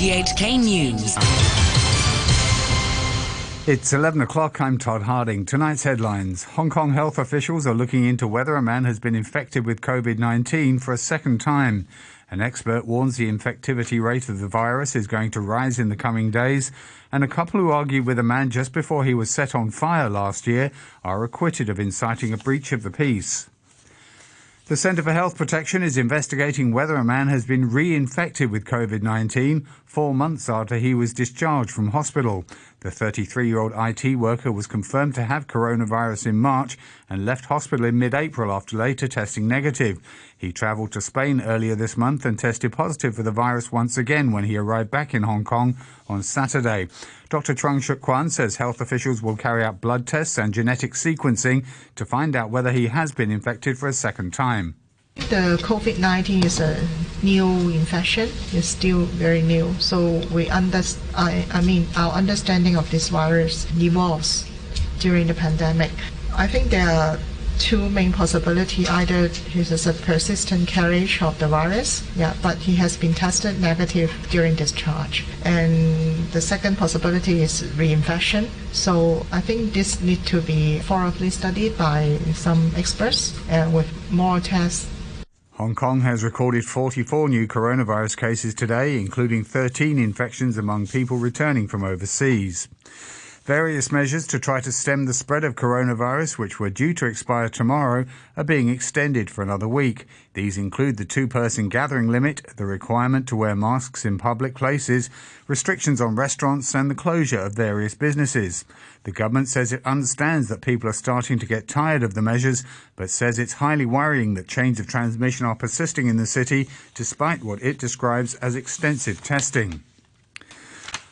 RTHK News. It's 11 o'clock. I'm Todd Harding. Tonight's headlines Hong Kong health officials are looking into whether a man has been infected with COVID 19 for a second time. An expert warns the infectivity rate of the virus is going to rise in the coming days, and a couple who argued with a man just before he was set on fire last year are acquitted of inciting a breach of the peace. The Centre for Health Protection is investigating whether a man has been reinfected with COVID 19 four months after he was discharged from hospital. The 33 year old IT worker was confirmed to have coronavirus in March and left hospital in mid April after later testing negative. He travelled to Spain earlier this month and tested positive for the virus once again when he arrived back in Hong Kong on Saturday. Dr. Chuang Shuk Kwan says health officials will carry out blood tests and genetic sequencing to find out whether he has been infected for a second time. The COVID 19 is a new infection, it's still very new. So, we under, I, I mean, our understanding of this virus evolves during the pandemic. I think there are two main possibilities. Either he is a persistent carriage of the virus, yeah, but he has been tested negative during discharge. And the second possibility is reinfection. So I think this need to be thoroughly studied by some experts and with more tests Hong Kong has recorded 44 new coronavirus cases today, including 13 infections among people returning from overseas. Various measures to try to stem the spread of coronavirus, which were due to expire tomorrow, are being extended for another week. These include the two person gathering limit, the requirement to wear masks in public places, restrictions on restaurants, and the closure of various businesses. The government says it understands that people are starting to get tired of the measures, but says it's highly worrying that chains of transmission are persisting in the city despite what it describes as extensive testing.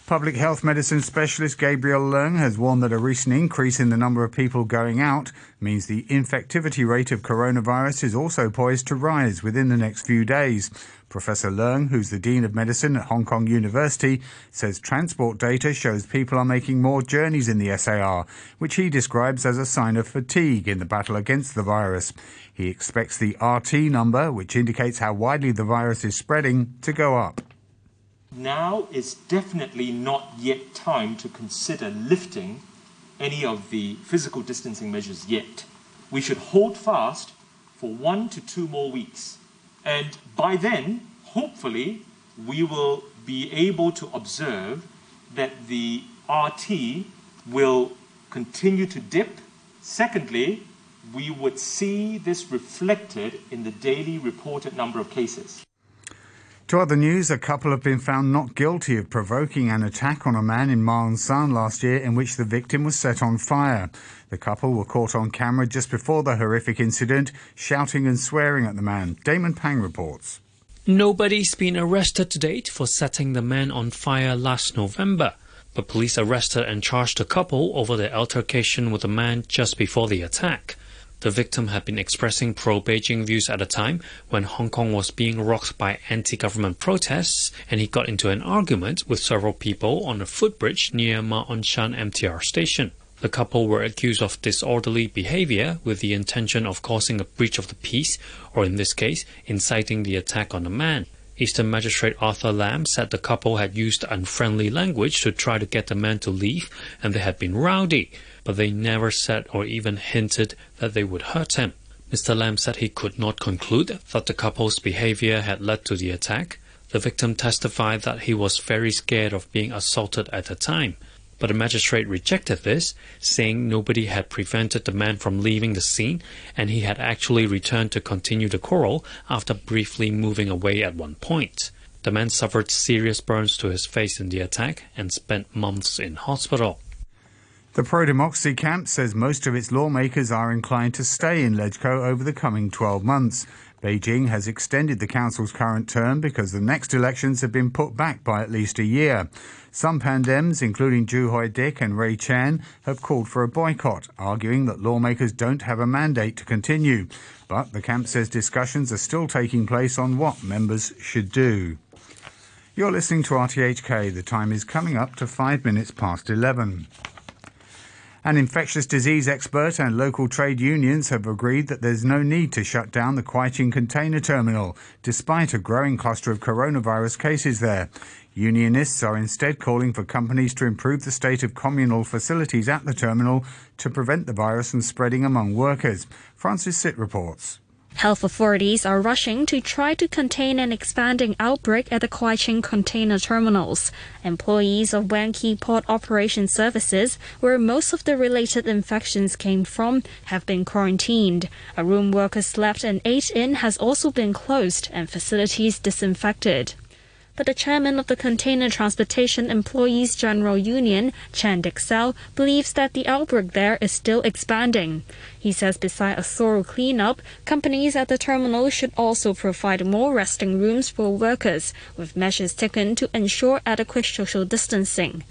Public health medicine specialist Gabriel Leung has warned that a recent increase in the number of people going out means the infectivity rate of coronavirus is also poised to rise within the next few days. Professor Leung, who's the Dean of Medicine at Hong Kong University, says transport data shows people are making more journeys in the SAR, which he describes as a sign of fatigue in the battle against the virus. He expects the RT number, which indicates how widely the virus is spreading, to go up. Now is definitely not yet time to consider lifting any of the physical distancing measures yet. We should hold fast for one to two more weeks. And by then, hopefully, we will be able to observe that the RT will continue to dip. Secondly, we would see this reflected in the daily reported number of cases. To other news, a couple have been found not guilty of provoking an attack on a man in Ma On last year in which the victim was set on fire. The couple were caught on camera just before the horrific incident, shouting and swearing at the man. Damon Pang reports. Nobody's been arrested to date for setting the man on fire last November, but police arrested and charged the couple over their altercation with the man just before the attack. The victim had been expressing pro Beijing views at a time when Hong Kong was being rocked by anti government protests, and he got into an argument with several people on a footbridge near Ma On Shan MTR station. The couple were accused of disorderly behavior with the intention of causing a breach of the peace, or in this case, inciting the attack on the man. Eastern Magistrate Arthur Lam said the couple had used unfriendly language to try to get the man to leave and they had been rowdy but they never said or even hinted that they would hurt him. Mr. Lam said he could not conclude that the couple's behavior had led to the attack. The victim testified that he was very scared of being assaulted at the time. But the magistrate rejected this, saying nobody had prevented the man from leaving the scene and he had actually returned to continue the quarrel after briefly moving away at one point. The man suffered serious burns to his face in the attack and spent months in hospital. The pro democracy camp says most of its lawmakers are inclined to stay in LegCo over the coming 12 months. Beijing has extended the council's current term because the next elections have been put back by at least a year. Some pandems, including Chu Hoi Dick and Ray Chan, have called for a boycott, arguing that lawmakers don't have a mandate to continue. But the camp says discussions are still taking place on what members should do. You're listening to RTHK. The time is coming up to five minutes past 11. An infectious disease expert and local trade unions have agreed that there's no need to shut down the Kwai Chung container terminal, despite a growing cluster of coronavirus cases there. Unionists are instead calling for companies to improve the state of communal facilities at the terminal to prevent the virus from spreading among workers. Francis Sitt reports. Health authorities are rushing to try to contain an expanding outbreak at the Kwai Chung container terminals. Employees of Wankhee Port Operation Services, where most of the related infections came from, have been quarantined. A room workers slept and ate in has also been closed and facilities disinfected but the chairman of the Container Transportation Employees General Union, Chan Dixell, believes that the outbreak there is still expanding. He says beside a thorough cleanup, companies at the terminal should also provide more resting rooms for workers, with measures taken to ensure adequate social distancing.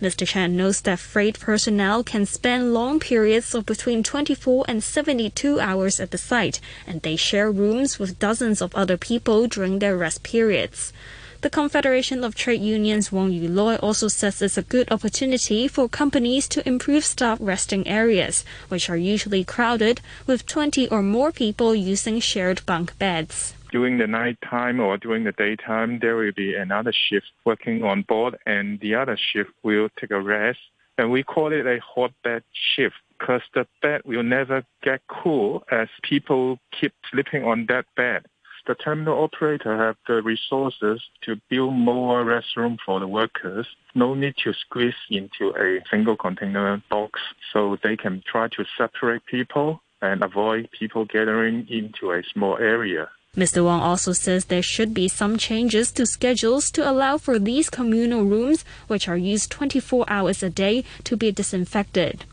Mr. Chan notes that freight personnel can spend long periods of between 24 and 72 hours at the site, and they share rooms with dozens of other people during their rest periods. The Confederation of Trade Unions Wong Yu Loi also says it's a good opportunity for companies to improve staff resting areas, which are usually crowded with 20 or more people using shared bunk beds during the night time or during the daytime, there will be another shift working on board, and the other shift will take a rest. And we call it a hot bed shift because the bed will never get cool as people keep sleeping on that bed the terminal operator have the resources to build more restroom for the workers. No need to squeeze into a single container box so they can try to separate people and avoid people gathering into a small area. Mr. Wong also says there should be some changes to schedules to allow for these communal rooms, which are used 24 hours a day, to be disinfected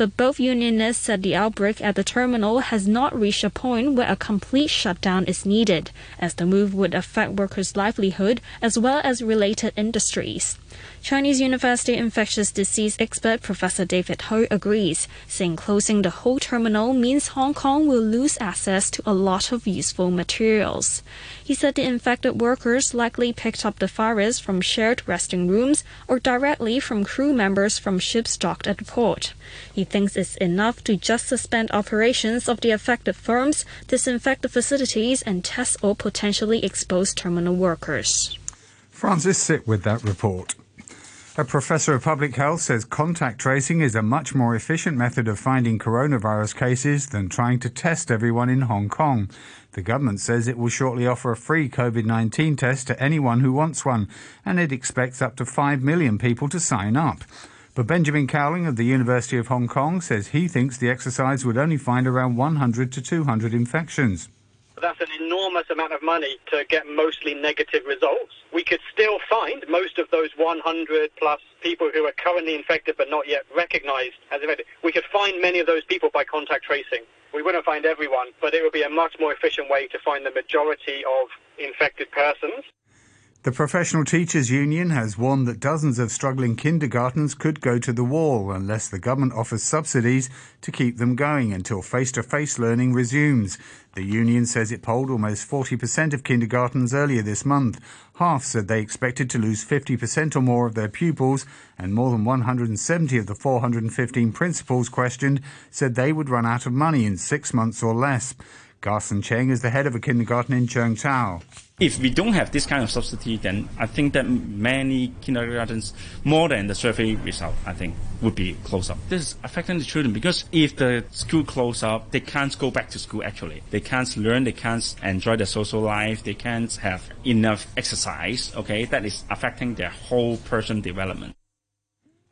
but both unionists said the outbreak at the terminal has not reached a point where a complete shutdown is needed, as the move would affect workers' livelihood as well as related industries. Chinese University infectious disease expert Professor David Ho agrees, saying closing the whole terminal means Hong Kong will lose access to a lot of useful materials. He said the infected workers likely picked up the virus from shared resting rooms or directly from crew members from ships docked at the port. He thinks it's enough to just suspend operations of the affected firms, disinfect the facilities, and test all potentially exposed terminal workers. Francis Sitt with that report. A professor of public health says contact tracing is a much more efficient method of finding coronavirus cases than trying to test everyone in Hong Kong. The government says it will shortly offer a free COVID 19 test to anyone who wants one, and it expects up to 5 million people to sign up. But Benjamin Cowling of the University of Hong Kong says he thinks the exercise would only find around 100 to 200 infections. That's an enormous amount of money to get mostly negative results. We could still find most of those 100 plus people who are currently infected but not yet recognized as infected. We could find many of those people by contact tracing. We wouldn't find everyone, but it would be a much more efficient way to find the majority of infected persons. The Professional Teachers Union has warned that dozens of struggling kindergartens could go to the wall unless the government offers subsidies to keep them going until face to face learning resumes. The union says it polled almost 40% of kindergartens earlier this month. Half said they expected to lose 50% or more of their pupils, and more than 170 of the 415 principals questioned said they would run out of money in six months or less. Garson Cheng is the head of a kindergarten in Cheung Chau. If we don't have this kind of subsidy, then I think that many kindergartens, more than the survey result, I think, would be closed up. This is affecting the children because if the school close up, they can't go back to school actually. They can't learn, they can't enjoy their social life, they can't have enough exercise, okay? That is affecting their whole person development.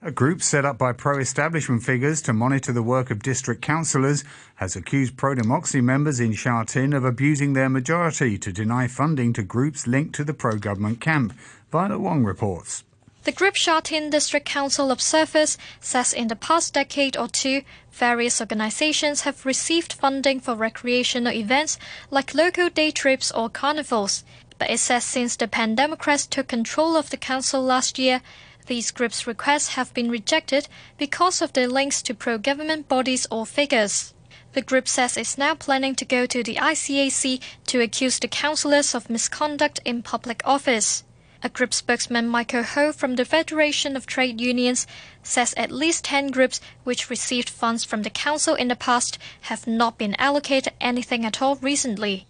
A group set up by pro establishment figures to monitor the work of district councillors has accused pro democracy members in Sha Tin of abusing their majority to deny funding to groups linked to the pro government camp. Violet Wong reports. The group Sha Tin District Council of Observers says in the past decade or two, various organizations have received funding for recreational events like local day trips or carnivals. But it says since the pandemocrats took control of the council last year, these groups' requests have been rejected because of their links to pro government bodies or figures. The group says it's now planning to go to the ICAC to accuse the councillors of misconduct in public office. A group spokesman, Michael Ho, from the Federation of Trade Unions, says at least 10 groups which received funds from the council in the past have not been allocated anything at all recently.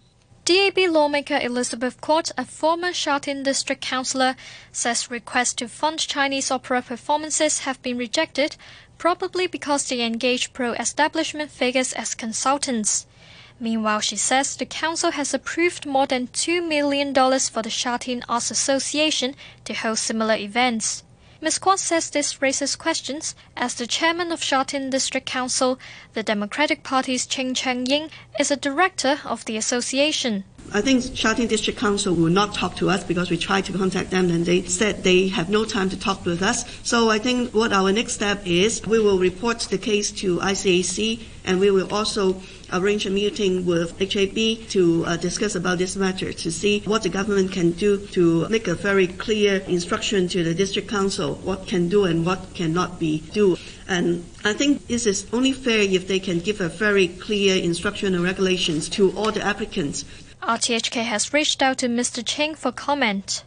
DAB lawmaker Elizabeth Quat, a former Sha Tin district councillor, says requests to fund Chinese opera performances have been rejected, probably because they engage pro establishment figures as consultants. Meanwhile, she says the council has approved more than $2 million for the Sha Tin Arts Association to host similar events. Ms. Quat says this raises questions as the chairman of Sha Tin District Council, the Democratic Party's Ching Cheung Ying, is a director of the association. I think Sha Tin District Council will not talk to us because we tried to contact them and they said they have no time to talk with us. So I think what our next step is, we will report the case to ICAC and we will also arrange a meeting with HAB to uh, discuss about this matter to see what the government can do to make a very clear instruction to the district council what can do and what cannot be do. And I think this is only fair if they can give a very clear instruction and regulations to all the applicants. RTHK has reached out to Mr. Cheng for comment.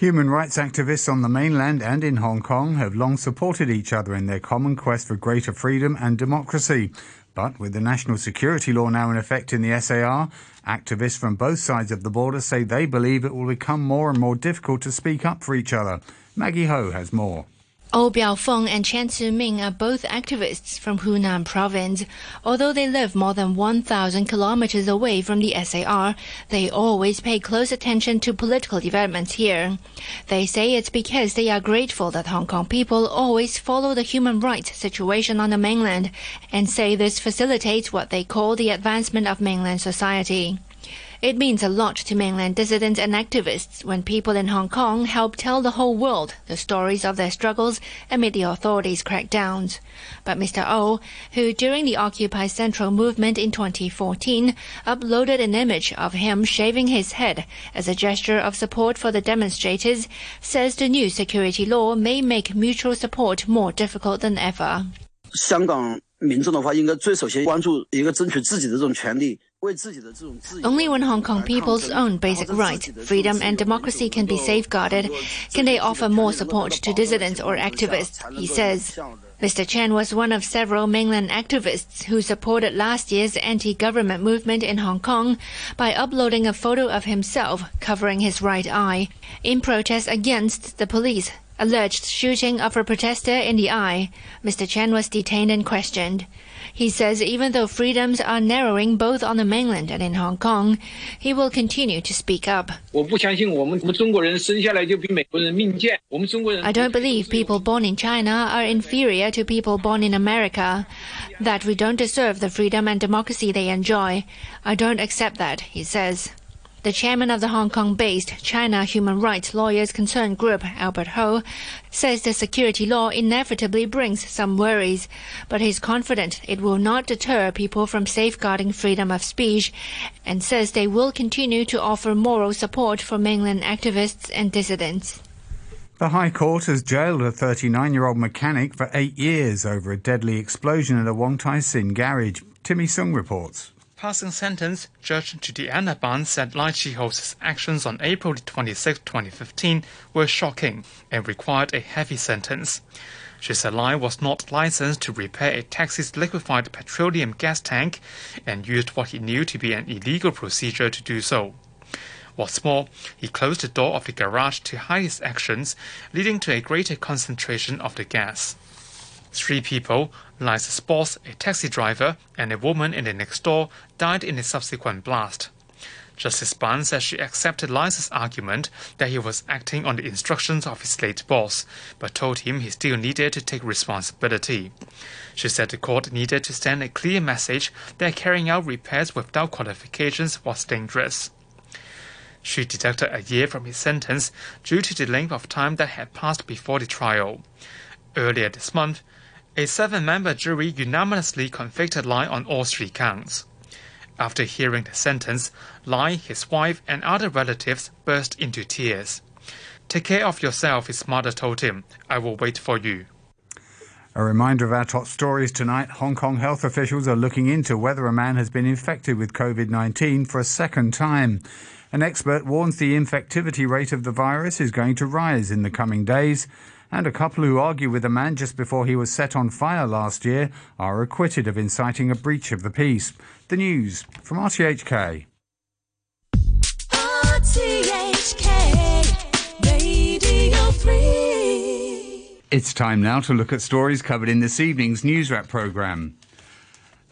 Human rights activists on the mainland and in Hong Kong have long supported each other in their common quest for greater freedom and democracy. But with the national security law now in effect in the SAR, activists from both sides of the border say they believe it will become more and more difficult to speak up for each other. Maggie Ho has more. Oh Biaofeng and Chen Siming are both activists from Hunan province. Although they live more than 1,000 kilometers away from the SAR, they always pay close attention to political developments here. They say it's because they are grateful that Hong Kong people always follow the human rights situation on the mainland and say this facilitates what they call the advancement of mainland society. It means a lot to mainland dissidents and activists when people in Hong Kong help tell the whole world the stories of their struggles amid the authorities' crackdowns. But Mr. Ou, oh, who during the Occupy Central movement in 2014 uploaded an image of him shaving his head as a gesture of support for the demonstrators, says the new security law may make mutual support more difficult than ever. 香港民众的话，应该最首先关注一个争取自己的这种权利。Only when Hong Kong people's own basic rights, freedom and democracy can be safeguarded can they offer more support to dissidents or activists, he says. Mr. Chen was one of several mainland activists who supported last year's anti-government movement in Hong Kong by uploading a photo of himself covering his right eye in protest against the police alleged shooting of a protester in the eye. Mr. Chen was detained and questioned. He says even though freedoms are narrowing both on the mainland and in Hong Kong, he will continue to speak up. I don't believe people born in China are inferior to people born in America, that we don't deserve the freedom and democracy they enjoy. I don't accept that, he says. The chairman of the Hong Kong-based China Human Rights Lawyers Concern Group, Albert Ho, says the security law inevitably brings some worries, but he's confident it will not deter people from safeguarding freedom of speech and says they will continue to offer moral support for mainland activists and dissidents. The High Court has jailed a 39 year old mechanic for eight years over a deadly explosion at a Wong Tai Sin garage. Timmy Sung reports passing sentence, Judge Judianna Barnes said Lai Chi-ho's actions on April 26, 2015 were shocking and required a heavy sentence. She said Lai was not licensed to repair a taxi's liquefied petroleum gas tank and used what he knew to be an illegal procedure to do so. What's more, he closed the door of the garage to hide his actions, leading to a greater concentration of the gas. Three people, Lai's boss, a taxi driver, and a woman in the next door, died in a subsequent blast. Justice Barnes says she accepted Lai's argument that he was acting on the instructions of his late boss, but told him he still needed to take responsibility. She said the court needed to send a clear message that carrying out repairs without qualifications was dangerous. She deducted a year from his sentence due to the length of time that had passed before the trial. Earlier this month, a seven member jury unanimously convicted Lai on all three counts. After hearing the sentence, Lai, his wife, and other relatives burst into tears. Take care of yourself, his mother told him. I will wait for you. A reminder of our top stories tonight. Hong Kong health officials are looking into whether a man has been infected with COVID 19 for a second time. An expert warns the infectivity rate of the virus is going to rise in the coming days, and a couple who argue with a man just before he was set on fire last year are acquitted of inciting a breach of the peace. The news from RTHK. RTHK Radio 3. It's time now to look at stories covered in this evening's News Wrap programme.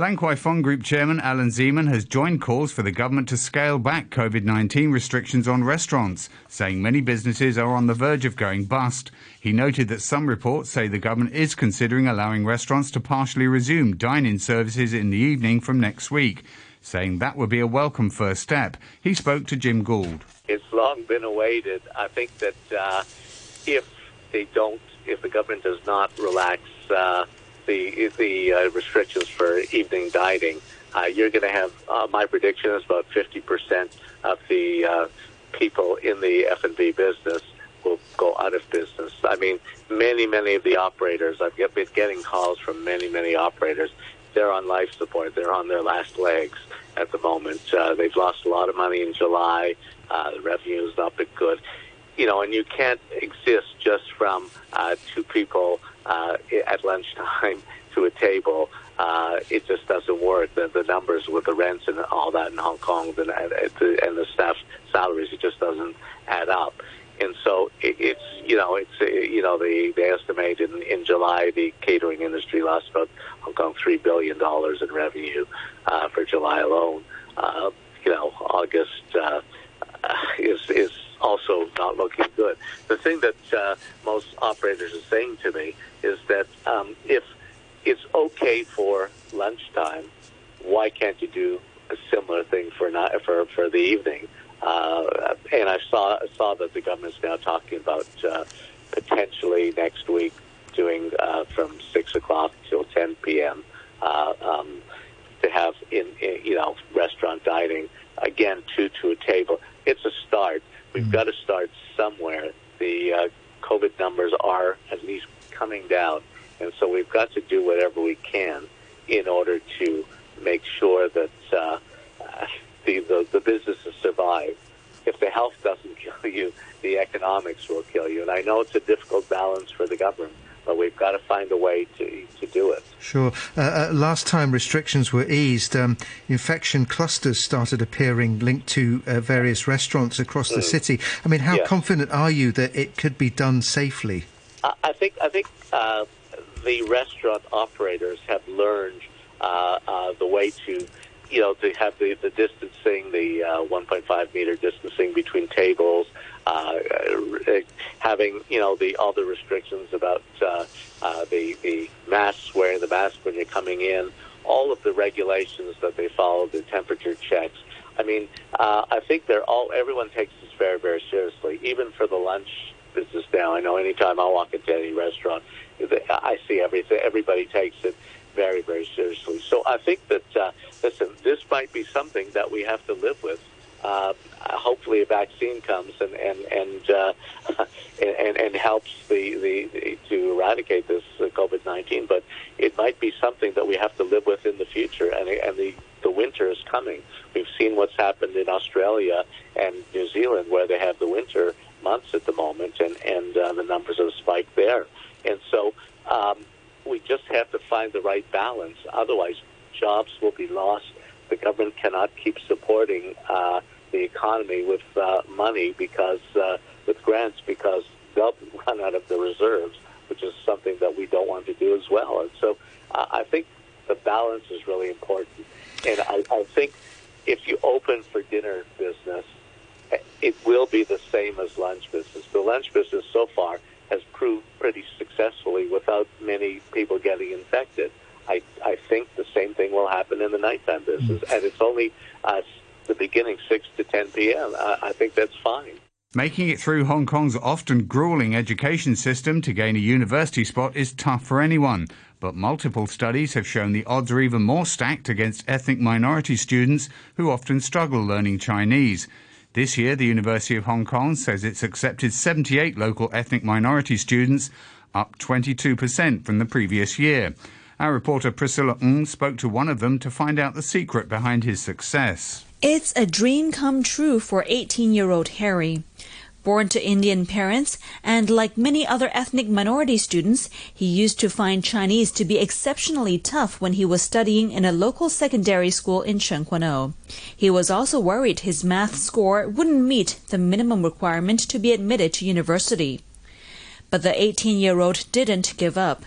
Lan Kwai Fong Group Chairman Alan Zeman has joined calls for the government to scale back COVID 19 restrictions on restaurants, saying many businesses are on the verge of going bust. He noted that some reports say the government is considering allowing restaurants to partially resume dine in services in the evening from next week, saying that would be a welcome first step. He spoke to Jim Gould. It's long been awaited. I think that uh, if they don't, if the government does not relax, uh, the the uh, restrictions for evening dining, uh, you're going to have uh, my prediction is about 50 percent of the uh, people in the F and B business will go out of business. I mean, many many of the operators. I've been getting calls from many many operators. They're on life support. They're on their last legs at the moment. Uh, they've lost a lot of money in July. Uh, the revenue has not been good. You know, and you can't exist just from uh, two people uh, at lunchtime to a table. Uh, it just doesn't work. The, the numbers with the rents and all that in Hong Kong and, and, and the staff salaries, it just doesn't add up. And so it, it's you know it's uh, you know they they estimate in in July the catering industry lost about Hong Kong three billion dollars in revenue uh, for July alone. Uh, you know August uh, is is also not looking good. The thing that uh, most operators are saying to me is that um, if it's okay for lunchtime, why can't you do a similar thing for not, for for the evening? Uh, and I saw saw that the government's now talking about uh, potentially next week doing uh, from six o'clock till ten p.m. Uh, um, to have in, in you know restaurant dining again two to a table. It's a start. We've mm-hmm. got to start somewhere. The uh, COVID numbers are at least coming down, and so we've got to do whatever we can in order to make sure that uh, the, the the businesses survive. If the health doesn't kill you, the economics will kill you. And I know it's a difficult balance for the government but we've got to find a way to, to do it. Sure. Uh, uh, last time restrictions were eased, um, infection clusters started appearing linked to uh, various restaurants across the mm. city. I mean, how yeah. confident are you that it could be done safely? I think I think uh, the restaurant operators have learned uh, uh, the way to you know, to have the, the distancing, the uh, 1.5 meter distancing between tables, uh, having you know the all the restrictions about uh, uh, the the masks, wearing the mask when you're coming in, all of the regulations that they follow, the temperature checks. I mean, uh, I think they're all everyone takes this very very seriously, even for the lunch business now. I know anytime I walk into any restaurant, I see everything. Everybody takes it very very seriously. So I think that uh, listen, this might be something that we have to live with uh, hopefully a vaccine comes and and and uh, and, and helps the, the, the to eradicate this uh, COVID nineteen. But it might be something that we have to live with in the future. And and the the winter is coming. We've seen what's happened in Australia and New Zealand, where they have the winter months at the moment, and and uh, the numbers have spiked there. And so um, we just have to find the right balance. Otherwise, jobs will be lost the government cannot keep supporting uh, the economy with uh, money because uh, with grants because they'll run out of the reserves, which is something that we don't want to do as well. And so uh, I think the balance is really important. And I, I think if you open for dinner business, it will be the same as lunch business. The lunch business so far has proved pretty successfully without many people getting infected. I, I think the same thing will happen in the nighttime business, mm. and it's only uh, the beginning, 6 to 10 p.m. Uh, I think that's fine. Making it through Hong Kong's often grueling education system to gain a university spot is tough for anyone. But multiple studies have shown the odds are even more stacked against ethnic minority students who often struggle learning Chinese. This year, the University of Hong Kong says it's accepted 78 local ethnic minority students, up 22% from the previous year. Our reporter Priscilla Ng spoke to one of them to find out the secret behind his success. It's a dream come true for 18 year old Harry. Born to Indian parents, and like many other ethnic minority students, he used to find Chinese to be exceptionally tough when he was studying in a local secondary school in Shenzhen. He was also worried his math score wouldn't meet the minimum requirement to be admitted to university. But the 18 year old didn't give up.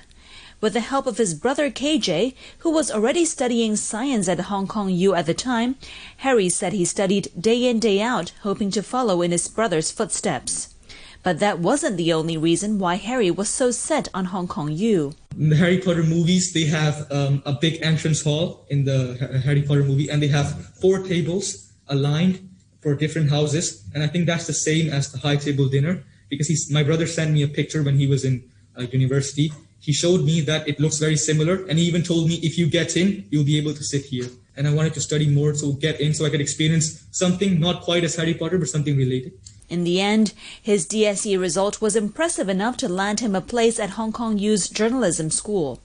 With the help of his brother KJ, who was already studying science at Hong Kong U at the time, Harry said he studied day in day out, hoping to follow in his brother's footsteps. But that wasn't the only reason why Harry was so set on Hong Kong U. Harry Potter movies, they have um, a big entrance hall in the Harry Potter movie, and they have four tables aligned for different houses. And I think that's the same as the high table dinner because he's, my brother sent me a picture when he was in uh, university he showed me that it looks very similar and he even told me if you get in you'll be able to sit here and i wanted to study more so get in so i could experience something not quite as harry potter but something related in the end, his DSE result was impressive enough to land him a place at Hong Kong U's journalism school.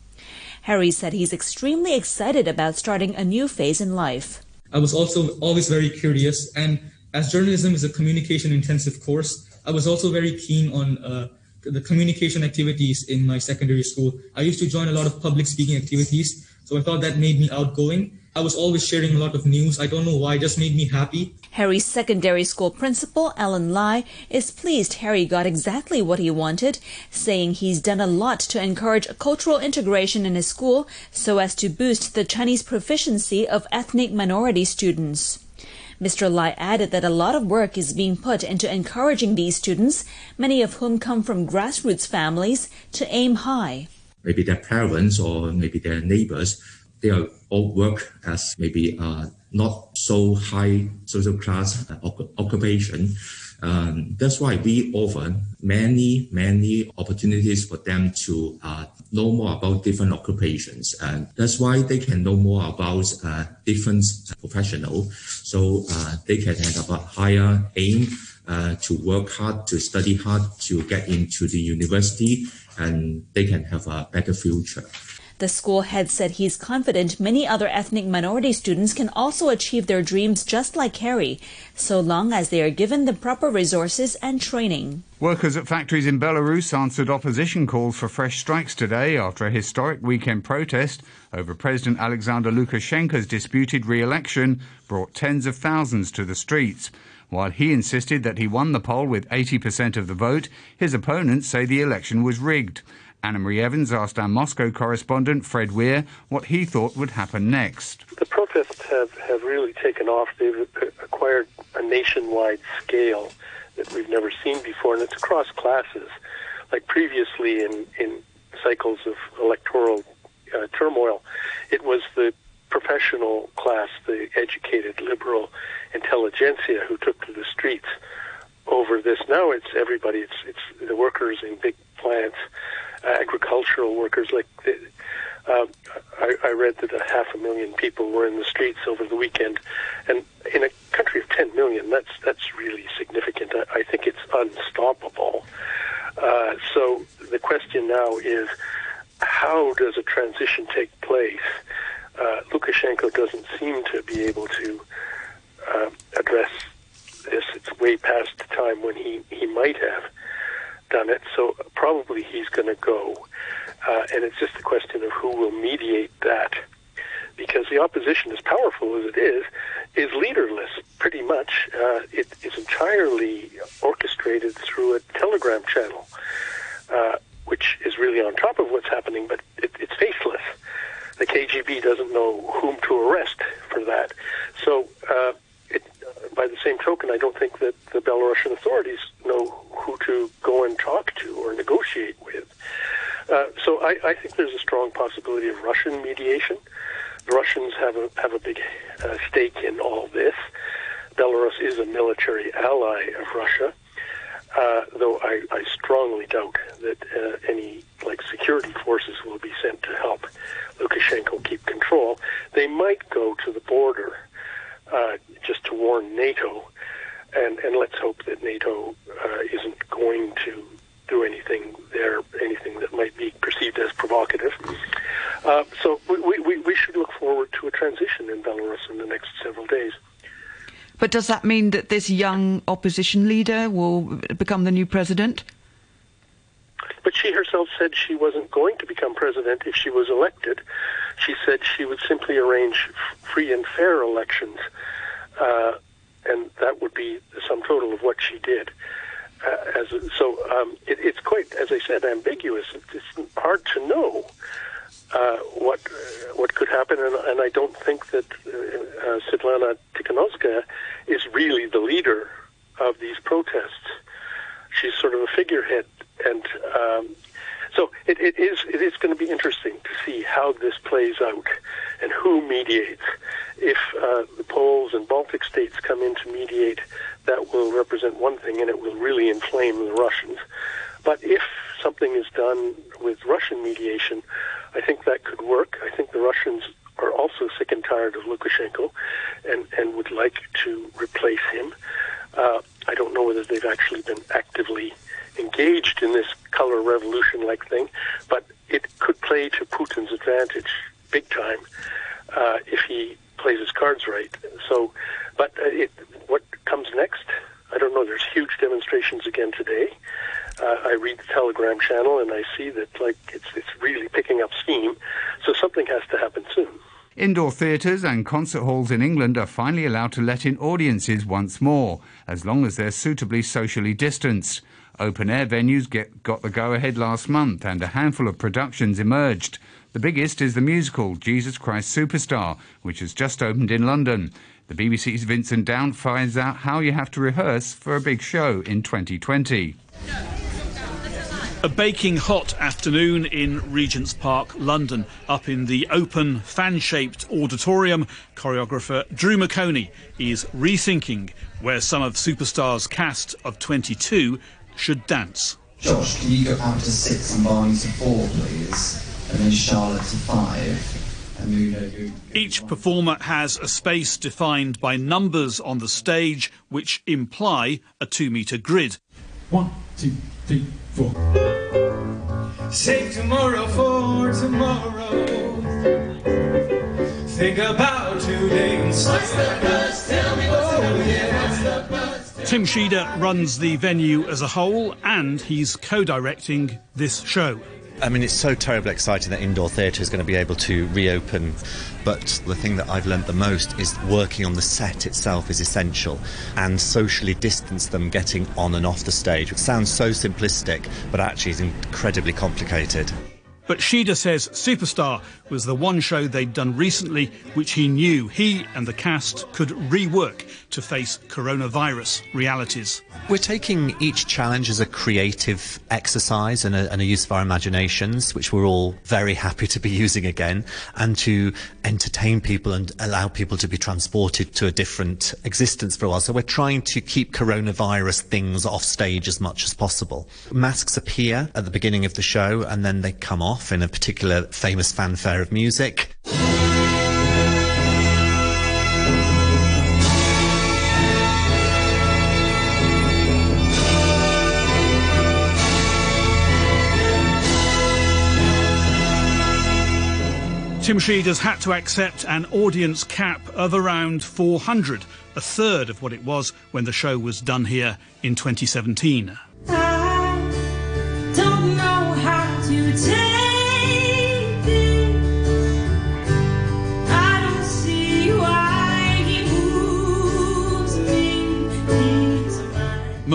Harry said he's extremely excited about starting a new phase in life. I was also always very curious, and as journalism is a communication intensive course, I was also very keen on uh, the communication activities in my secondary school. I used to join a lot of public speaking activities, so I thought that made me outgoing. I was always sharing a lot of news. I don't know why, just made me happy. Harry's secondary school principal, Alan Lai, is pleased Harry got exactly what he wanted, saying he's done a lot to encourage cultural integration in his school so as to boost the Chinese proficiency of ethnic minority students. Mr. Lai added that a lot of work is being put into encouraging these students, many of whom come from grassroots families, to aim high. Maybe their parents or maybe their neighbors, they are all work as maybe uh, not so high social class uh, occupation um, that's why we offer many, many opportunities for them to uh, know more about different occupations. And that's why they can know more about uh, different professional. So uh, they can have a higher aim uh, to work hard, to study hard, to get into the university, and they can have a better future. The school head said he's confident many other ethnic minority students can also achieve their dreams just like Harry, so long as they are given the proper resources and training. Workers at factories in Belarus answered opposition calls for fresh strikes today after a historic weekend protest over President Alexander Lukashenko's disputed re-election brought tens of thousands to the streets. While he insisted that he won the poll with 80% of the vote, his opponents say the election was rigged. Annemarie Evans asked our Moscow correspondent Fred Weir what he thought would happen next. The protests have, have really taken off. They've acquired a nationwide scale that we've never seen before, and it's across classes. Like previously in, in cycles of electoral uh, turmoil, it was the professional class, the educated liberal intelligentsia who took to the streets over this. Now it's everybody. It's it's the workers in big plants, agricultural workers. Like the, uh, I, I read that a half a million people were in the streets over the weekend, and in a country of 10 million, that's that's really significant. I, I think it's unstoppable. Uh, so the question now is, how does a transition take place? Uh, Lukashenko doesn't seem to be able to uh, address this. It's way past the time when he, he might have done it, so probably he's going to go. Uh, and it's just a question of who will mediate that. Because the opposition, as powerful as it is, is leaderless, pretty much. Uh, it is entirely orchestrated through a telegram channel, uh, which is really on top of what's happening, but it, it's faceless. The KGB doesn't know whom to arrest for that. So, uh, by the same token, I don't think that the Belarusian authorities know who to go and talk to or negotiate with. Uh, so I, I, think there's a strong possibility of Russian mediation. The Russians have a have a big uh, stake in all this. Belarus is a military ally of Russia, uh, though I, I, strongly doubt that uh, any like security forces will be sent to help Lukashenko keep control. They might go to the border uh, just to warn NATO and and let's hope that NATO uh, isn't going to do anything there, anything that might be perceived as provocative. Uh, so we, we, we should look forward to a transition in Belarus in the next several days. But does that mean that this young opposition leader will become the new president? But she herself said she wasn't going to become president if she was elected. She said she would simply arrange free and fair elections, uh, and that would be the sum total of what she did. Uh, as so, um, it, it's quite, as I said, ambiguous. It's hard to know uh, what uh, what could happen, and, and, I don't think that uh, uh Svetlana Tikhanovskaya is really the leader of these protests. She's sort of a figurehead, and um, so it, it is it is going to be interesting to see how this plays out and who mediates. If uh, the Poles and Baltic states come in to mediate, that will represent one thing, and it will really inflame the Russians. But if something is done with Russian mediation, I think that could work. I think the Russians are also sick and tired of Lukashenko and, and would like to replace him. Uh, I don't know whether they've actually been actively engaged in this color revolution like thing, but it could play to Putin's advantage big time uh, if he plays his cards right. So, but uh, it, what comes next? I don't know. There's huge demonstrations again today uh, I read the Telegram channel and I see that like it's it's really picking up steam. So something has to happen soon. Indoor theatres and concert halls in England are finally allowed to let in audiences once more, as long as they're suitably socially distanced. Open air venues get, got the go ahead last month, and a handful of productions emerged. The biggest is the musical Jesus Christ Superstar, which has just opened in London. The BBC's Vincent Dowd finds out how you have to rehearse for a big show in 2020. A baking hot afternoon in Regent's Park, London. Up in the open, fan shaped auditorium, choreographer Drew McOnie is rethinking where some of Superstar's cast of 22 should dance. Josh, can you go out to six and Barney to four, please? And then Charlotte to five. Each performer has a space defined by numbers on the stage which imply a two metre grid. One, two, three, four. Save tomorrow for tomorrow. Think about today What's the buzz? Tell me what's oh, the yeah. What's the buzz? Tim Sheader runs the venue as a whole and he's co directing this show. I mean, it's so terribly exciting that indoor theatre is going to be able to reopen. But the thing that I've learnt the most is working on the set itself is essential and socially distance them getting on and off the stage. It sounds so simplistic, but actually is incredibly complicated. But Sheader says Superstar was the one show they'd done recently which he knew he and the cast could rework to face coronavirus realities. We're taking each challenge as a creative exercise and a, and a, use of our imaginations, which we're all very happy to be using again, and to entertain people and allow people to be transported to a different existence for a while. So we're trying to keep coronavirus things off stage as much as possible. Masks appear at the beginning of the show and then they come off in a particular famous fanfare of music. Tim Sheader's had to accept an audience cap of around 400, a third of what it was when the show was done here in 2017.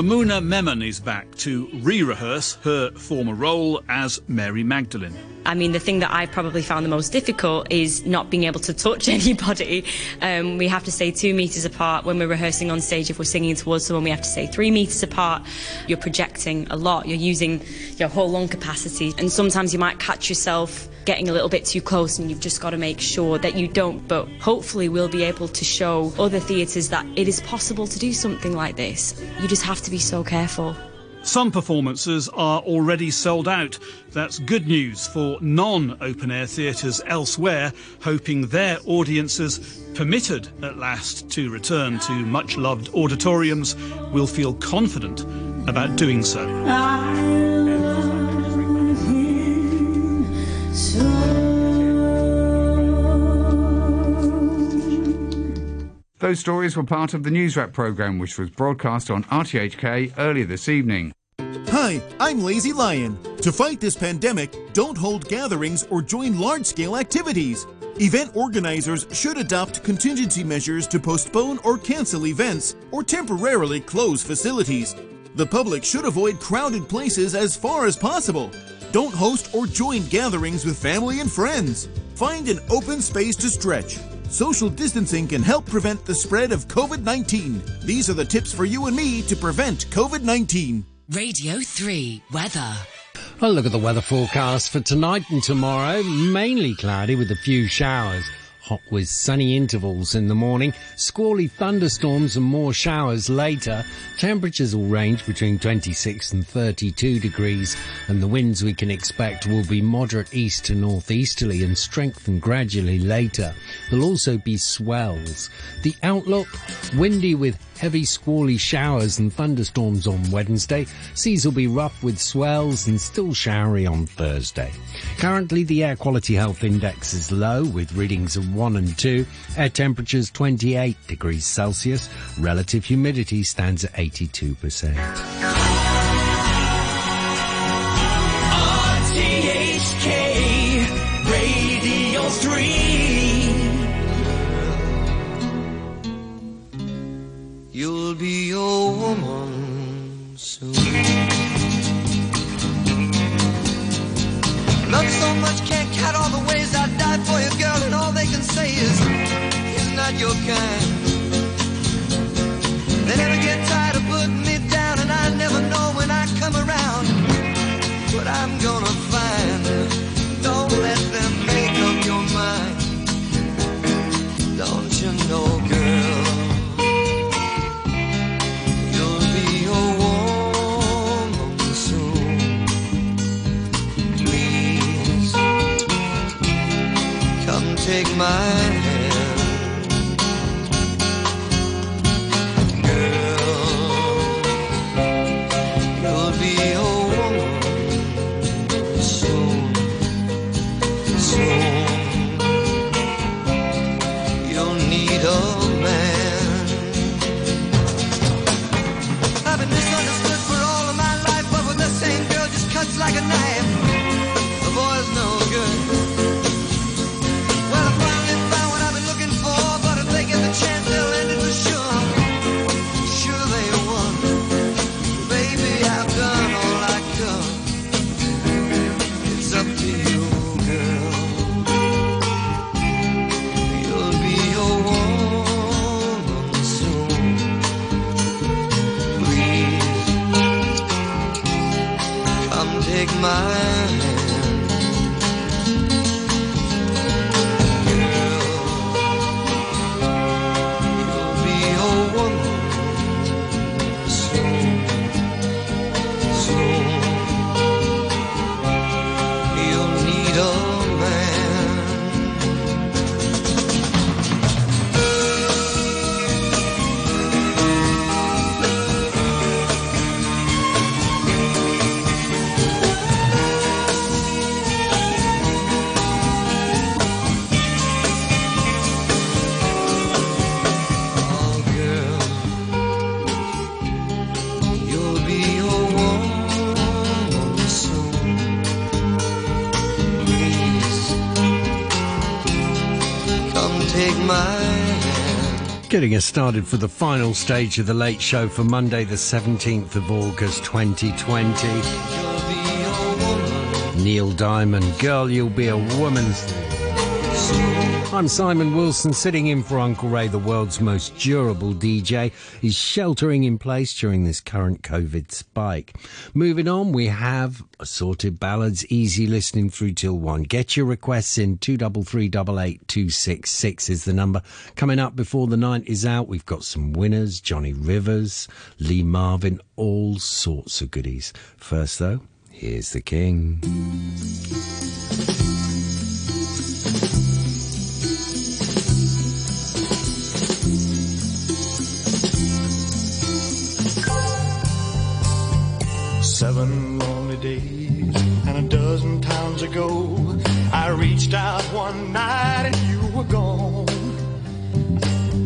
Maimuna Memon is back to re-rehearse her former role as Mary Magdalene. I mean, the thing that I probably found the most difficult is not being able to touch anybody. Um, we have to stay two metres apart when we're rehearsing on stage. If we're singing towards someone, we have to stay three metres apart. You're projecting a lot. You're using your whole lung capacity. And sometimes you might catch yourself getting a little bit too close and you've just got to make sure that you don't. But hopefully we'll be able to show other theatres that it is possible to do something like this. You just have to be so careful. Some performances are already sold out. That's good news for non open air theatres elsewhere, hoping their audiences, permitted at last to return to much loved auditoriums, will feel confident about doing so. Those stories were part of the News Wrap programme, which was broadcast on RTHK earlier this evening. Hi, I'm Lazy Lion. To fight this pandemic, don't hold gatherings or join large scale activities. Event organizers should adopt contingency measures to postpone or cancel events or temporarily close facilities. The public should avoid crowded places as far as possible. Don't host or join gatherings with family and friends. Find an open space to stretch. Social distancing can help prevent the spread of COVID 19. These are the tips for you and me to prevent COVID 19. Radio 3 Weather. A look at the weather forecast for tonight and tomorrow. Mainly cloudy with a few showers. Hot with sunny intervals in the morning, squally thunderstorms and more showers later. Temperatures will range between 26 and 32 degrees, and the winds we can expect will be moderate east to northeasterly and strengthen gradually later. There'll also be swells. The outlook, windy with heavy squally showers and thunderstorms on Wednesday. Seas will be rough with swells and still showery on Thursday. Currently the air quality health index is low with readings of 1 and 2. Air temperatures 28 degrees Celsius. Relative humidity stands at 82%. RTHK Radio 3. You'll be a woman say is, not your kind. Come take Getting us started for the final stage of the late show for Monday, the 17th of August 2020. Neil Diamond, Girl, You'll Be a Woman. I'm Simon Wilson, sitting in for Uncle Ray, the world's most durable DJ. He's sheltering in place during this current COVID spike. Moving on, we have assorted ballads, easy listening through till one. Get your requests in, 233 is the number. Coming up before the night is out, we've got some winners, Johnny Rivers, Lee Marvin, all sorts of goodies. First though, here's the king. Seven lonely days and a dozen times ago, I reached out one night and you were gone.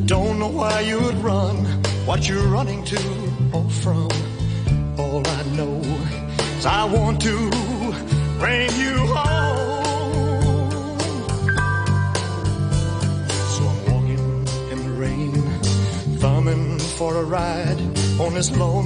Don't know why you'd run, what you're running to or from. All I know is I want to bring you home. So I'm walking in the rain, thumbing for a ride on this lonely